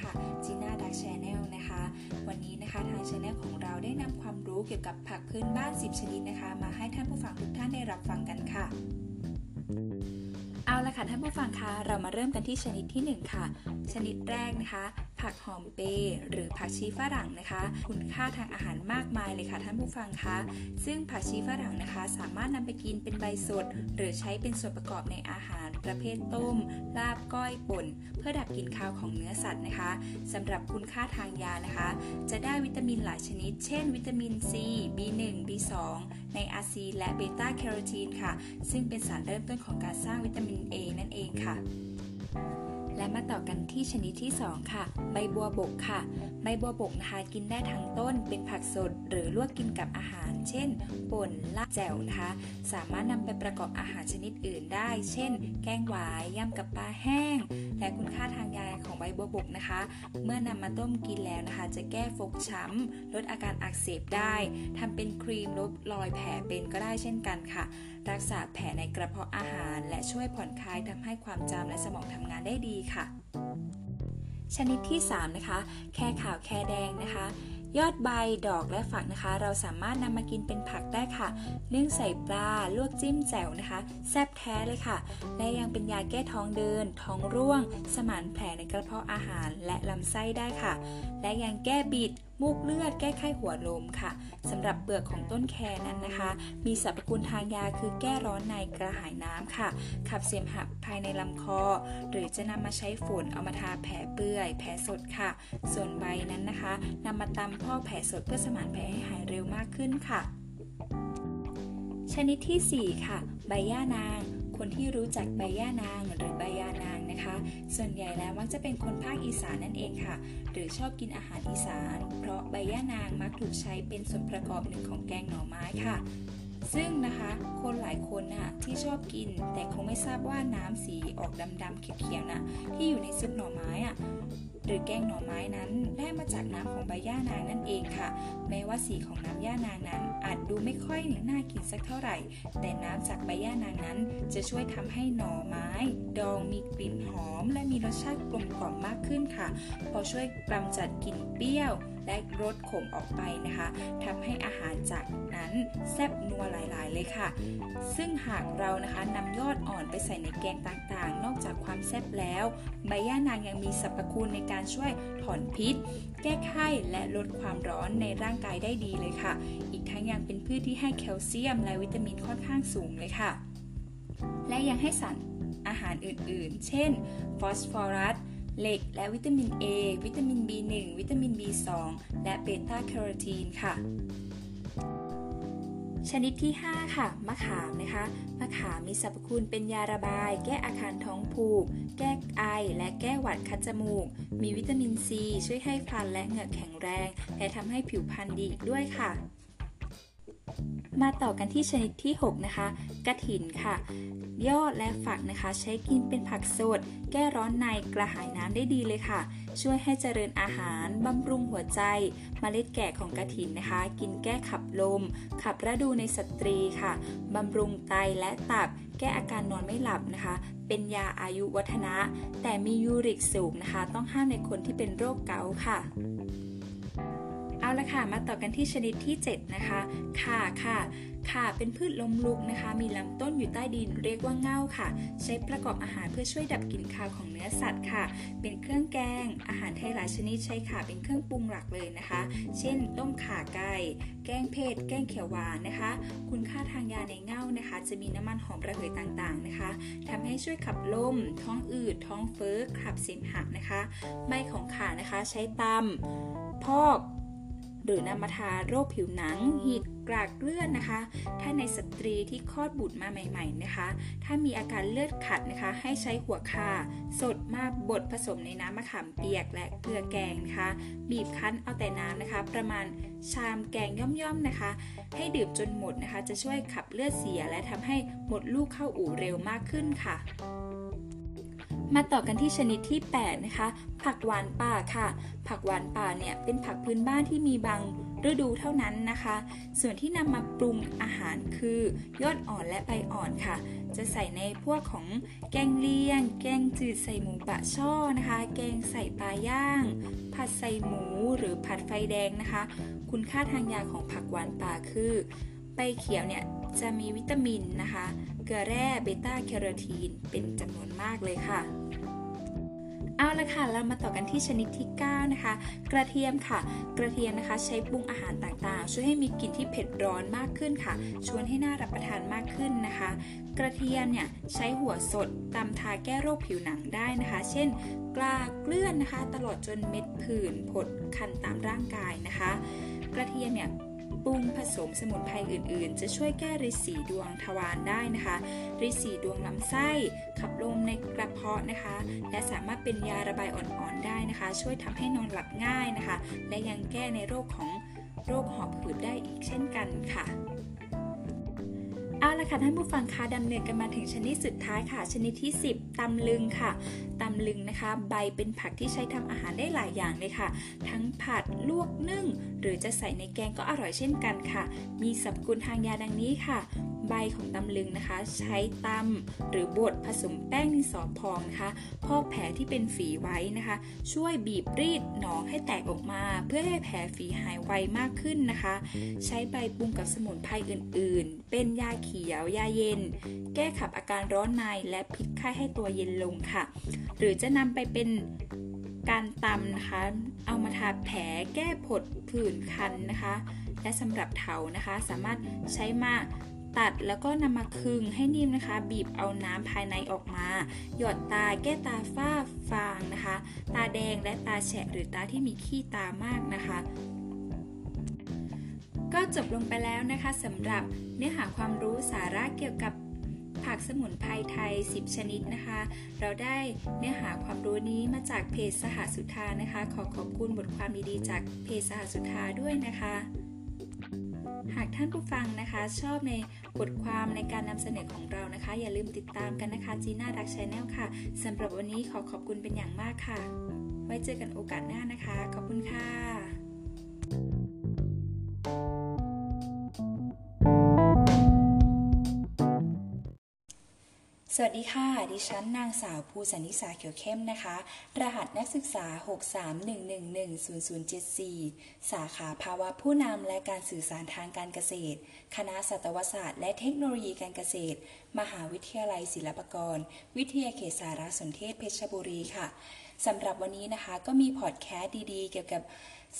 ค่ะจีน่าดัก channel นะคะ วันนี้นะคะทาง channel ของเราได้นำความรู้เกี่ยวกับผักพื้นบ้าน 10 ชนิดนะคะ มาให้ท่านผู้ฟังทุกท่านได้รับฟังกันค่ะ เอาละค่ะท่านผู้ฟังคะเรามาเริ่มกันที่ชนิดที่ 1 ค่ะ ชนิดแรกนะคะ ผักหอมเปหรือผักชีฝรั่งนะคะ คุณค่าทางอาหารมากมายเลยค่ะท่านผู้ฟังคะซึ่งผักชีฝรั่งนะคะ สามารถนำไปกินเป็นใบสด หรือใช้เป็นส่วนประกอบในอาหาร ประเภทต้ม ลาบก้อยป่น เพื่อดับกลิ่นคาวของเนื้อสัตว์นะคะสำหรับคุณค่าทางยานะคะ จะได้วิตามินหลายชนิด เช่น วิตามิน C B1 B2 ในอาซีและเบต้าแคโรทีนค่ะ ซึ่งเป็นสารเริ่มต้นของการสร้างวิตามิน A นั่นเองค่ะ และมาต่อกันที่ชนิดที่ 2 ค่ะ ใบบัวบกค่ะ ใบบัวบกนะคะกินได้ทั้งต้นเป็นผักสด หรือลวกกินกับอาหาร เช่น ป่นลาบแจ่วนะคะ สามารถนำไปประกอบอาหารชนิดอื่นได้ เช่น แกงหวายยำกับปลาแห้ง และคุณค่าทางยาของใบบัวบกนะคะ เมื่อนำมาต้มกินแล้วนะคะ จะแก้ฟกช้ำลดอาการอักเสบได้ทำเป็นครีมลบรอยแผลเป็นก็ได้เช่นกันค่ะรักษาแผลในกระเพาะอาหาร และช่วยผ่อนคลายทำให้ความจำและสมองทำงานได้ดีค่ะ ชนิดที่ 3 นะคะ แค่ขาวแค่แดงนะคะยอดใบ ดอกและฝักนะคะ เราสามารถนำมากินเป็นผักได้ค่ะนึ่งใส่ปลา ลวกจิ้มแจ่วนะคะ แซ่บแท้เลยค่ะ และยังเป็นยาแก้ท้องเดิน ท้องร่วง สมานแผลในกระเพาะอาหารและลำไส้ได้ค่ะ และยังแก้บิด มูกเลือดแก้ไข้หัวลมค่ะสำหรับเปลือกของต้นแคนั้นนะคะ มีสรรพคุณทางยาคือแก้ร้อนในกระหายน้ำค่ะ ขับเสมหะภายในลำคอ หรือจะนำมาใช้ฝุ่นเอามาทาแผลเปื่อย แผลสดค่ะ ส่วนใบนั้นนะคะนำมาตำพอกแผลสดเพื่อสมานแผลให้หายเร็วมากขึ้นค่ะ ชนิดที่ 4 ค่ะ ใบย่านางคนที่รู้จักใบย่านางหรือใบยานาง นะคะ ส่วนใหญ่แล้วมักจะเป็นคนภาคอีสานนั่นเองค่ะ หรือชอบกินอาหารอีสาน เพราะใบย่านางมักถูกใช้เป็นส่วนประกอบหนึ่งของแกงหน่อไม้ค่ะซึ่งนะคะคนหลายคนน่ะที่ชอบกิน แต่คงไม่ทราบว่าน้ำสีออกดำๆเขียวๆน่ะที่อยู่ในซุปหน่อไม้อะ หรือแกงหน่อไม้นั้น ได้มาจากน้ำของใบย่านางนั่นเองค่ะ แม้ว่าสีของน้ำย่านางนั้น อาจดูไม่ค่อยน่ากินสักเท่าไหร่ แต่น้ำจากใบย่านางนั้น จะช่วยทำให้หน่อไม้ ดองมีกลิ่นหอม และมีรสชาติกลมกล่อมมากขึ้นค่ะ พอช่วยกำจัดกลิ่นเปรี้ยว และรสขมออกไปนะคะทำให้อาหารจากนั้นแซ่บนัวหลายๆ เลยค่ะ ซึ่งหากเรานะคะนำยอดอ่อนไปใส่ในแกงต่างๆ นอกจากความแซ่บแล้ว ใบย่านางยังมีสรรพคุณในการช่วยถอนพิษ แก้ไข้และลดความร้อนในร่างกายได้ดีเลยค่ะ อีกทั้งยังเป็นพืชที่ให้แคลเซียม และวิตามินค่อนข้างสูงเลยค่ะ และยังให้สารอาหารอื่นๆ เช่น ฟอสฟอรัส เหล็ก และวิตามิน A วิตามิน B1 วิตามิน B2 และเบต้าแคโรทีนค่ะ ชนิดที่ 5 ค่ะ มะขามนะคะ มะขามมีสรรพคุณเป็นยาระบาย แก้อาการท้องผูก แก้ไอ และแก้หวัดคัดจมูก มีวิตามินซีช่วยให้ฟันและเหงือกแข็งแรง และทำให้ผิวพรรณดีอีกด้วยค่ะ มาต่อกันที่ชนิดที่ 6 นะคะกระถินค่ะ ยอดและฝักนะคะ ใช้กินเป็นผักสด แก้ร้อนในกระหายน้ำได้ดีเลยค่ะ ช่วยให้เจริญอาหารบำรุงหัวใจเมล็ดแก่ของกระถินนะคะ กินแก้ขับลม ขับระดูในสตรีค่ะบำรุงไตและตับ แก้อาการนอนไม่หลับนะคะ เป็นยาอายุวัฒนะ แต่มียูริกสูงนะคะ ต้องห้ามในคนที่เป็นโรคเกาต์ค่ะ ละค่ะ มาต่อกันที่ชนิดที่ 7 นะคะ ข่าค่ะ ข่าเป็นพืชลมลุกนะคะ มีลำต้นอยู่ใต้ดินเรียกว่าเง่าค่ะ ใช้ประกอบอาหารเพื่อช่วยดับกลิ่นคาวของเนื้อสัตว์ค่ะ เป็นเครื่องแกง อาหารไทยหลายชนิดใช้ข่าเป็นเครื่องปรุงหลักเลยนะคะ เช่น ต้มข่าไก่ แกงเผ็ด แกงเขียวหวานนะคะ คุณค่าทางยาในเง่านะคะ จะมีน้ำมันหอมระเหยต่างๆนะคะทำให้ช่วยขับลม ท้องอืด ท้องเฟ้อ ขับเสมหะนะคะ ใบของข่านะคะใช้ตำพอก รือนำมาทาโรคผิวหนังหิดกรากเลือดนะคะ ถ้าในสตรีที่คลอดบุตรมาใหม่ ๆนะคะ ถ้ามีอาการเลือดขัดนะคะ ให้ใช้หัวข่าสดมาบดผสมในน้ำมะขามเปียกและเกลือแกงนะคะบีบคั้นเอาแต่น้ำนะคะ ประมาณชามแกงย่อมๆนะคะ ให้ดื่มจนหมดนะคะ จะช่วยขับเลือดเสียและทำให้หมดลูกเข้าอู่เร็วมากขึ้นค่ะ มาต่อกันที่ชนิดที่ 8 นะคะ ผักหวานป่าค่ะ ผักหวานป่าเนี่ยเป็นผักพื้นบ้านที่มีบางฤดูเท่านั้นนะคะ ส่วนที่นำมาปรุงอาหารคือยอดอ่อนและใบอ่อนค่ะ จะใส่ในพวกของแกงเลียง แกงจืดใส่หมูปะช่อนะคะ แกงใส่ปลาย่าง ผัดใส่หมูหรือผัดไฟแดงนะคะ คุณค่าทางยาของผักหวานป่าคือ ใบเขียวเนี่ยจะมีวิตามินนะคะ ลือแร่เบต้าแคโรทีนเป็นจำนวนมากเลยค่ะ เอาละค่ะ เรามาต่อกันที่ชนิดที่ 9 นะคะ กระเทียมค่ะ กระเทียมนะคะ ใช้ปรุงอาหารต่างๆ ช่วยให้มีกลิ่นที่เผ็ดร้อนมากขึ้นค่ะ ชวนให้น่ารับประทานมากขึ้นนะคะ กระเทียมเนี่ยใช้หัวสดตำทาแก้โรคผิวหนังได้นะคะ เช่น กลาเกลื่อนนะคะ ตลอดจนเม็ดผื่นผดคันตามร่างกายนะคะ กระเทียมเนี่ย ปรุงผสมสมุนไพรอื่นๆ จะช่วยแก้ริดสีดวงทวารได้นะคะริดสีดวงลำไส้ ขับลมในกระเพาะนะคะ และสามารถเป็นยาระบายอ่อนๆได้นะคะ ช่วยทำให้นอนหลับง่ายนะคะ และยังแก้ในโรคของโรคหอบหืดได้อีกเช่นกันค่ะ ละค่ะท่านผู้ฟังคะดำเนินกันมาถึงชนิดสุดท้ายค่ะ ชนิดที่ 10 ตำลึงค่ะ ตำลึงนะคะ ใบเป็นผักที่ใช้ทำอาหารได้หลายอย่างเลยค่ะ ทั้งผัดลวกนึ่ง หรือจะใส่ในแกงก็อร่อยเช่นกันค่ะ มีสรรพคุณทางยาดังนี้ค่ะ ใบของตำลึงนะคะ ใช้ตำหรือบดผสมแป้งดินสอพองนะคะพอกแผลที่เป็นฝีไว้นะคะ ช่วยบีบรีดหนองให้แตกออกมา เพื่อให้แผลฝีหายไวมากขึ้นนะคะ ใช้ใบปรุงกับสมุนไพรอื่น ๆ เป็นยาเขียวยาเย็น แก้ขับอาการร้อนในและพิษไข้ให้ตัวเย็นลงค่ะ หรือจะนำไปเป็นการตำนะคะ เอามาทาแผลแก้ผดผื่นคันนะคะ และสำหรับเถานะคะ สามารถใช้มา ตัดแล้วก็นำมาคึงให้นิ่มนะคะ บีบเอาน้ำภายในออกมา หยอดตาแก้ตาฝ้าฟางนะคะ ตาแดงและตาแฉะหรือตาที่มีขี้ตามากนะคะก็จบลงไปแล้วนะคะสำหรับเนื้อหาความรู้สาระเกี่ยวกับผักสมุนไพรไทย 10 ชนิดนะคะ เราได้เนื้อหาความรู้นี้มาจากเพจสหสุธานะคะ ขอขอบคุณบทความดีๆจากเพจสหสุธาด้วยนะคะ หากท่านผู้ฟังนะคะ ชอบในบทความในการนำเสนอของเรานะคะ อย่าลืมติดตามกันนะคะจีน่าดักชแนลค่ะสำหรับวันนี้ขอขอบคุณเป็นอย่างมากค่ะ ไว้เจอกันโอกาสหน้านะคะ ขอบคุณค่ะ วัสดีค่ะ ดิฉันนางสาวภูสันนิสาเขียวเข้มนะคะ รหัสนักศึกษา 631110074 สาขาภาวะผู้นำและการสื่อสารทางการเกษตร คณะสัตวศาสตร์และเทคโนโลยีการเกษตร มหาวิทยาลัยศิลปากร วิทยาเขตสารสนเทศเพชรบุรีค่ะ สำหรับวันนี้นะคะก็มีพอดแคสต์ดีๆ เกี่ยวกับ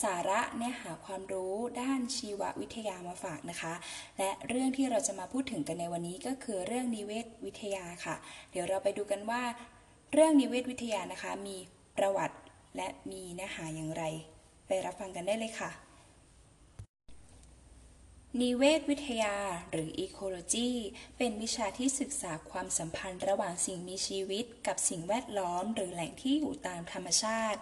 สาระเนื้อหาความรู้ด้านชีววิทยามาฝากนะคะ และเรื่องที่เราจะมาพูดถึงกันในวันนี้ก็คือเรื่องนิเวศวิทยาค่ะ เดี๋ยวเราไปดูกันว่า เรื่องนิเวศวิทยานะคะ มีประวัติและมีเนื้อหาอย่างไร ไปรับฟังกันได้เลยค่ะ นิเวศวิทยาหรือ ecology เป็นวิชาที่ศึกษาความสัมพันธ์ระหว่างสิ่งมีชีวิตกับสิ่งแวดล้อม หรือแหล่งที่อยู่ตามธรรมชาติ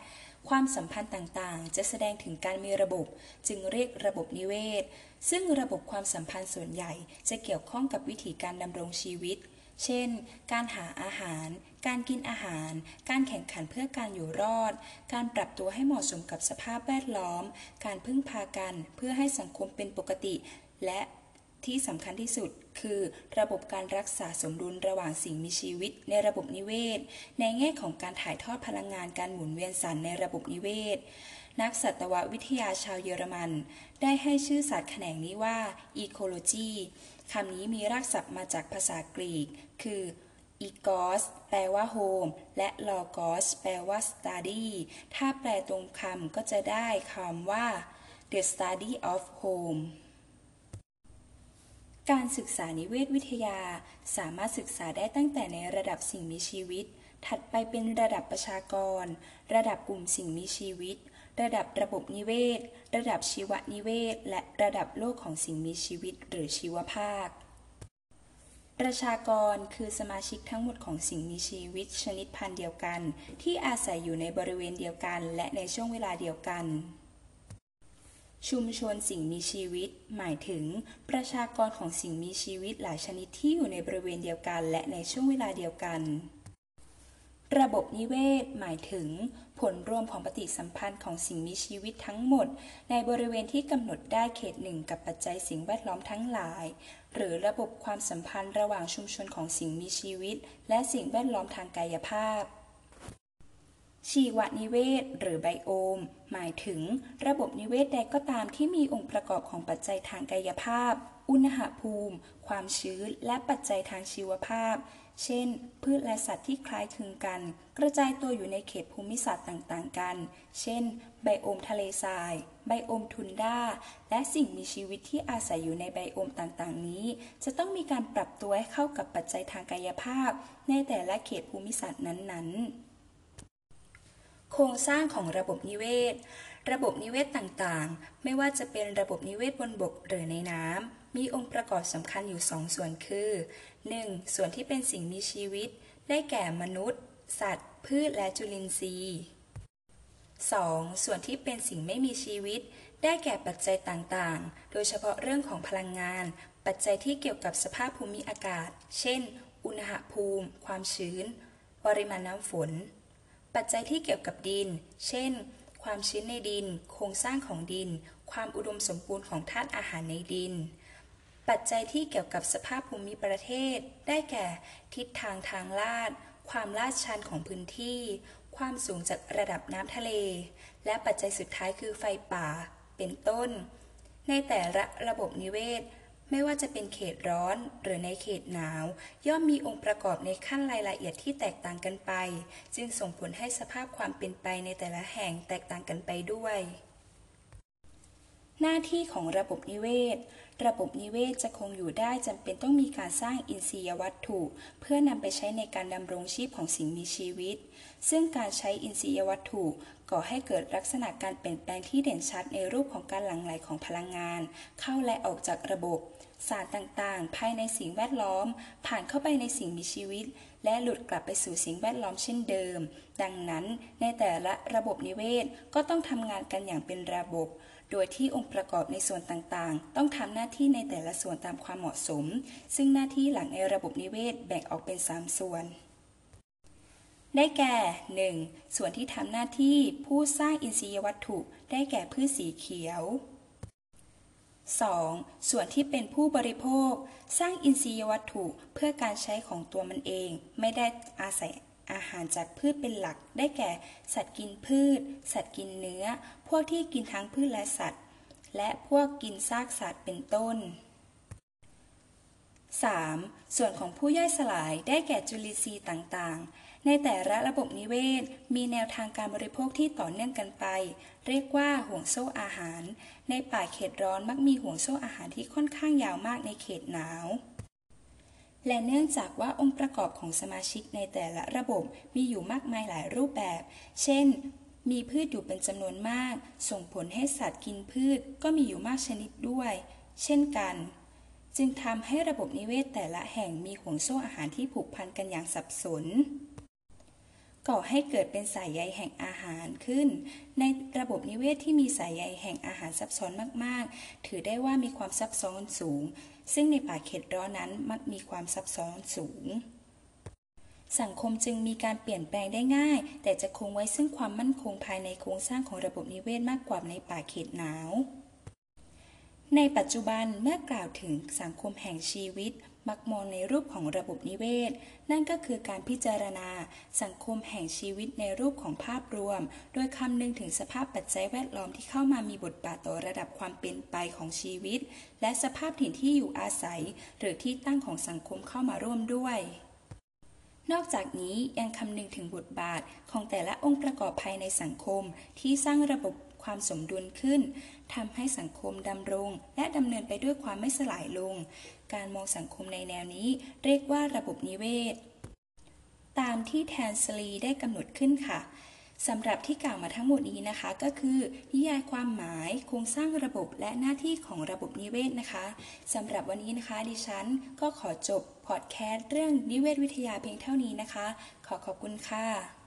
ความสัมพันธ์ต่างๆ จะแสดงถึงการมีระบบ จึงเรียกระบบนิเวศ ซึ่งระบบความสัมพันธ์ส่วนใหญ่จะเกี่ยวข้องกับวิธีการดำรงชีวิต เช่น การหาอาหาร การกินอาหาร การแข่งขันเพื่อการอยู่รอด การปรับตัวให้เหมาะสมกับสภาพแวดล้อม การพึ่งพากัน เพื่อให้สังคมเป็นปกติ และที่สำคัญที่สุด คือ ระบบการรักษาสมดุลระหว่างสิ่งมีชีวิต ในระบบนิเวศ ในแง่ของการถ่ายทอดพลังงานการหมุนเวียนสารในระบบนิเวศ นักสัตววิทยาชาวเยอรมัน ได้ให้ชื่อศาสตร์แขนงนี้ว่า ecology คำนี้มีรากศัพท์มาจากภาษากรีก คือ ecos แปลว่า home และ logos แปลว่า study ถ้าแปลตรงคำก็จะได้คำว่า the study of home การศึกษานิเวศวิทยา สามารถศึกษาได้ตั้งแต่ในระดับสิ่งมีชีวิต ถัดไปเป็นระดับประชากร ระดับกลุ่มสิ่งมีชีวิต ระดับระบบนิเวศ ระดับชีวนิเวศ และระดับโลกของสิ่งมีชีวิต หรือชีวภาค ประชากรคือสมาชิกทั้งหมดของสิ่งมีชีวิต ชนิดพันธุ์เดียวกัน ที่อาศัยอยู่ในบริเวณเดียวกัน และในช่วงเวลาเดียวกัน ชุมชนสิ่งมีชีวิต หมายถึง ประชากรของสิ่งมีชีวิตหลายชนิดที่อยู่ในบริเวณเดียวกัน และในช่วงเวลาเดียวกัน ระบบนิเวศ หมายถึง ผลรวมของปฏิสัมพันธ์ของสิ่งมีชีวิตทั้งหมด ในบริเวณที่กำหนดได้เขตหนึ่งกับปัจจัยสิ่งแวดล้อมทั้งหลาย หรือระบบความสัมพันธ์ระหว่างชุมชนของสิ่งมีชีวิต และสิ่งแวดล้อมทางกายภาพ ชีวนิเวศ หรือไบโอม หมายถึง ระบบนิเวศใดก็ตามที่มีองค์ประกอบของปัจจัยทางกายภาพ อุณหภูมิ ความชื้น และปัจจัยทางชีวภาพ เช่น พืชและสัตว์ที่คล้ายคลึงกัน กระจายตัวอยู่ในเขตภูมิศาสตร์ต่างๆ กัน เช่น ไบโอมทะเลทราย ไบโอมทุนด้า และสิ่งมีชีวิตที่อาศัยอยู่ในไบโอมต่างๆ นี้ จะต้องมีการปรับตัวให้เข้ากับปัจจัยทางกายภาพ ในแต่ละเขตภูมิศาสตร์นั้นๆ โครงสร้างของระบบนิเวศ ระบบนิเวศต่างๆ ไม่ว่าจะเป็นระบบนิเวศบนบกหรือในน้ำ มีองค์ประกอบสำคัญอยู่สองส่วนคือ 1. ส่วนที่เป็นสิ่งมีชีวิต ได้แก่มนุษย์ สัตว์ พืชและจุลินทรีย์ 2. ส่วนที่เป็นสิ่งไม่มีชีวิต ได้แก่ปัจจัยต่างๆ โดยเฉพาะเรื่องของพลังงาน ปัจจัยที่เกี่ยวกับสภาพภูมิอากาศ เช่น อุณหภูมิ ความชื้น ปริมาณน้ำฝน ปัจจัยที่เกี่ยวกับดิน เช่น ความชื้นในดิน โครงสร้างของดิน ความอุดมสมบูรณ์ของธาตุอาหารในดิน ปัจจัยที่เกี่ยวกับสภาพภูมิประเทศ ได้แก่ ทิศทางทางลาด ความลาดชันของพื้นที่ ความสูงจากระดับน้ำทะเล และปัจจัยสุดท้ายคือไฟป่า เป็นต้น ในแต่ละระบบนิเวศ ไม่ว่าจะเป็นเขตร้อนหรือในเขตหนาว ย่อมมีองค์ประกอบในขั้นรายละเอียดที่แตกต่างกันไป จึงส่งผลให้สภาพความเป็นไปในแต่ละแห่งแตกต่างกันไปด้วย หน้าที่ของระบบนิเวศ ระบบนิเวศจะคงอยู่ได้จำเป็นต้องมีการสร้างอินทรียวัตถุ เพื่อนำไปใช้ในการดำรงชีพของสิ่งมีชีวิต ซึ่งการใช้อินทรียวัตถุก่อให้เกิดลักษณะการเปลี่ยนแปลงที่เด่นชัดในรูปของการหลั่งไหลของพลังงาน เข้าและออกจากระบบ สารต่างๆ ภายในสิ่งแวดล้อม ผ่านเข้าไปในสิ่งมีชีวิต และหลุดกลับไปสู่สิ่งแวดล้อมเช่นเดิม ดังนั้นในแต่ละระบบนิเวศก็ต้องทำงานกันอย่างเป็นระบบ โดยที่องค์ประกอบในส่วนต่างๆ ต้องทำหน้าที่ในแต่ละส่วนตามความเหมาะสม ซึ่งหน้าที่หลักในระบบนิเวศแบ่งออกเป็น 3 ส่วน ได้แก่ 1. ส่วนที่ทำหน้าที่ผู้สร้างอินทรียวัตถุ ได้แก่พืชสีเขียว 2. ส่วนที่เป็นผู้บริโภค สร้างอินทรียวัตถุเพื่อการใช้ของตัวมันเอง ไม่ได้อาศัย อาหารจากพืชเป็นหลัก ได้แก่ สัตว์กินพืช สัตว์กินเนื้อ พวกที่กินทั้งพืชและสัตว์ และพวกกินซากสัตว์เป็นต้น 3. ส่วนของผู้ย่อยสลายได้แก่จุลินทรีย์ต่างๆ ในแต่ละระบบนิเวศ มีแนวทางการบริโภคที่ต่อเนื่องกันไป เรียกว่าห่วงโซ่อาหาร ในป่าเขตร้อนมักมีห่วงโซ่อาหารที่ค่อนข้างยาวมากในเขตหนาว และเนื่องจากว่าองค์ประกอบของสมาชิกในแต่ละระบบมีอยู่มากมายหลายรูปแบบ เช่น มีพืชอยู่เป็นจำนวนมาก ส่งผลให้สัตว์กินพืชก็มีอยู่มากชนิดด้วย เช่นกัน จึงทำให้ระบบนิเวศแต่ละแห่งมีห่วงโซ่อาหารที่ผูกพันกันอย่างสับสน ก่อให้เกิดเป็นสายใยแห่งอาหารขึ้น ในระบบนิเวศที่มีสายใยแห่งอาหารซับซ้อนมาก ๆ ถือได้ว่ามีความซับซ้อนสูง ซึ่งในป่าเขตร้อนนั้นมักมีความซับซ้อนสูง สังคมจึงมีการเปลี่ยนแปลงได้ง่าย แต่จะคงไว้ซึ่งความมั่นคงภายในโครงสร้างของระบบนิเวศมากกว่าในป่าเขตหนาวในปัจจุบันเมื่อกล่าวถึงสังคมแห่งชีวิต มักมองในรูปของระบบนิเวศ นั่นก็คือการพิจารณา สังคมแห่งชีวิตในรูปของภาพรวม โดยคำนึงถึงสภาพปัจจัยแวดล้อมที่เข้ามามีบทบาทต่อระดับความเป็นไปของชีวิต และสภาพถิ่นที่อยู่อาศัย หรือที่ตั้งของสังคมเข้ามาร่วมด้วยนอกจากนี้ยังคำนึงถึงบทบาทของแต่ละองค์ประกอบภายในสังคม ที่สร้างระบบ ความสมดุลขึ้นทำให้สังคมดำรง และดำเนินไปด้วยความไม่สลายลง การมองสังคมในแนวนี้ เรียกว่าระบบนิเวศ ตามที่แทนสลีได้กำหนดขึ้นค่ะสำหรับที่กล่าวมาทั้งหมดนี้นะคะ ก็คือนิยายความหมายโครงสร้างระบบและหน้าที่ของระบบนิเวศนะคะสำหรับวันนี้นะคะดิฉันก็ขอจบพอดแคสต์เรื่องนิเวศวิทยาเพียงเท่านี้นะคะ ขอขอบคุณค่ะ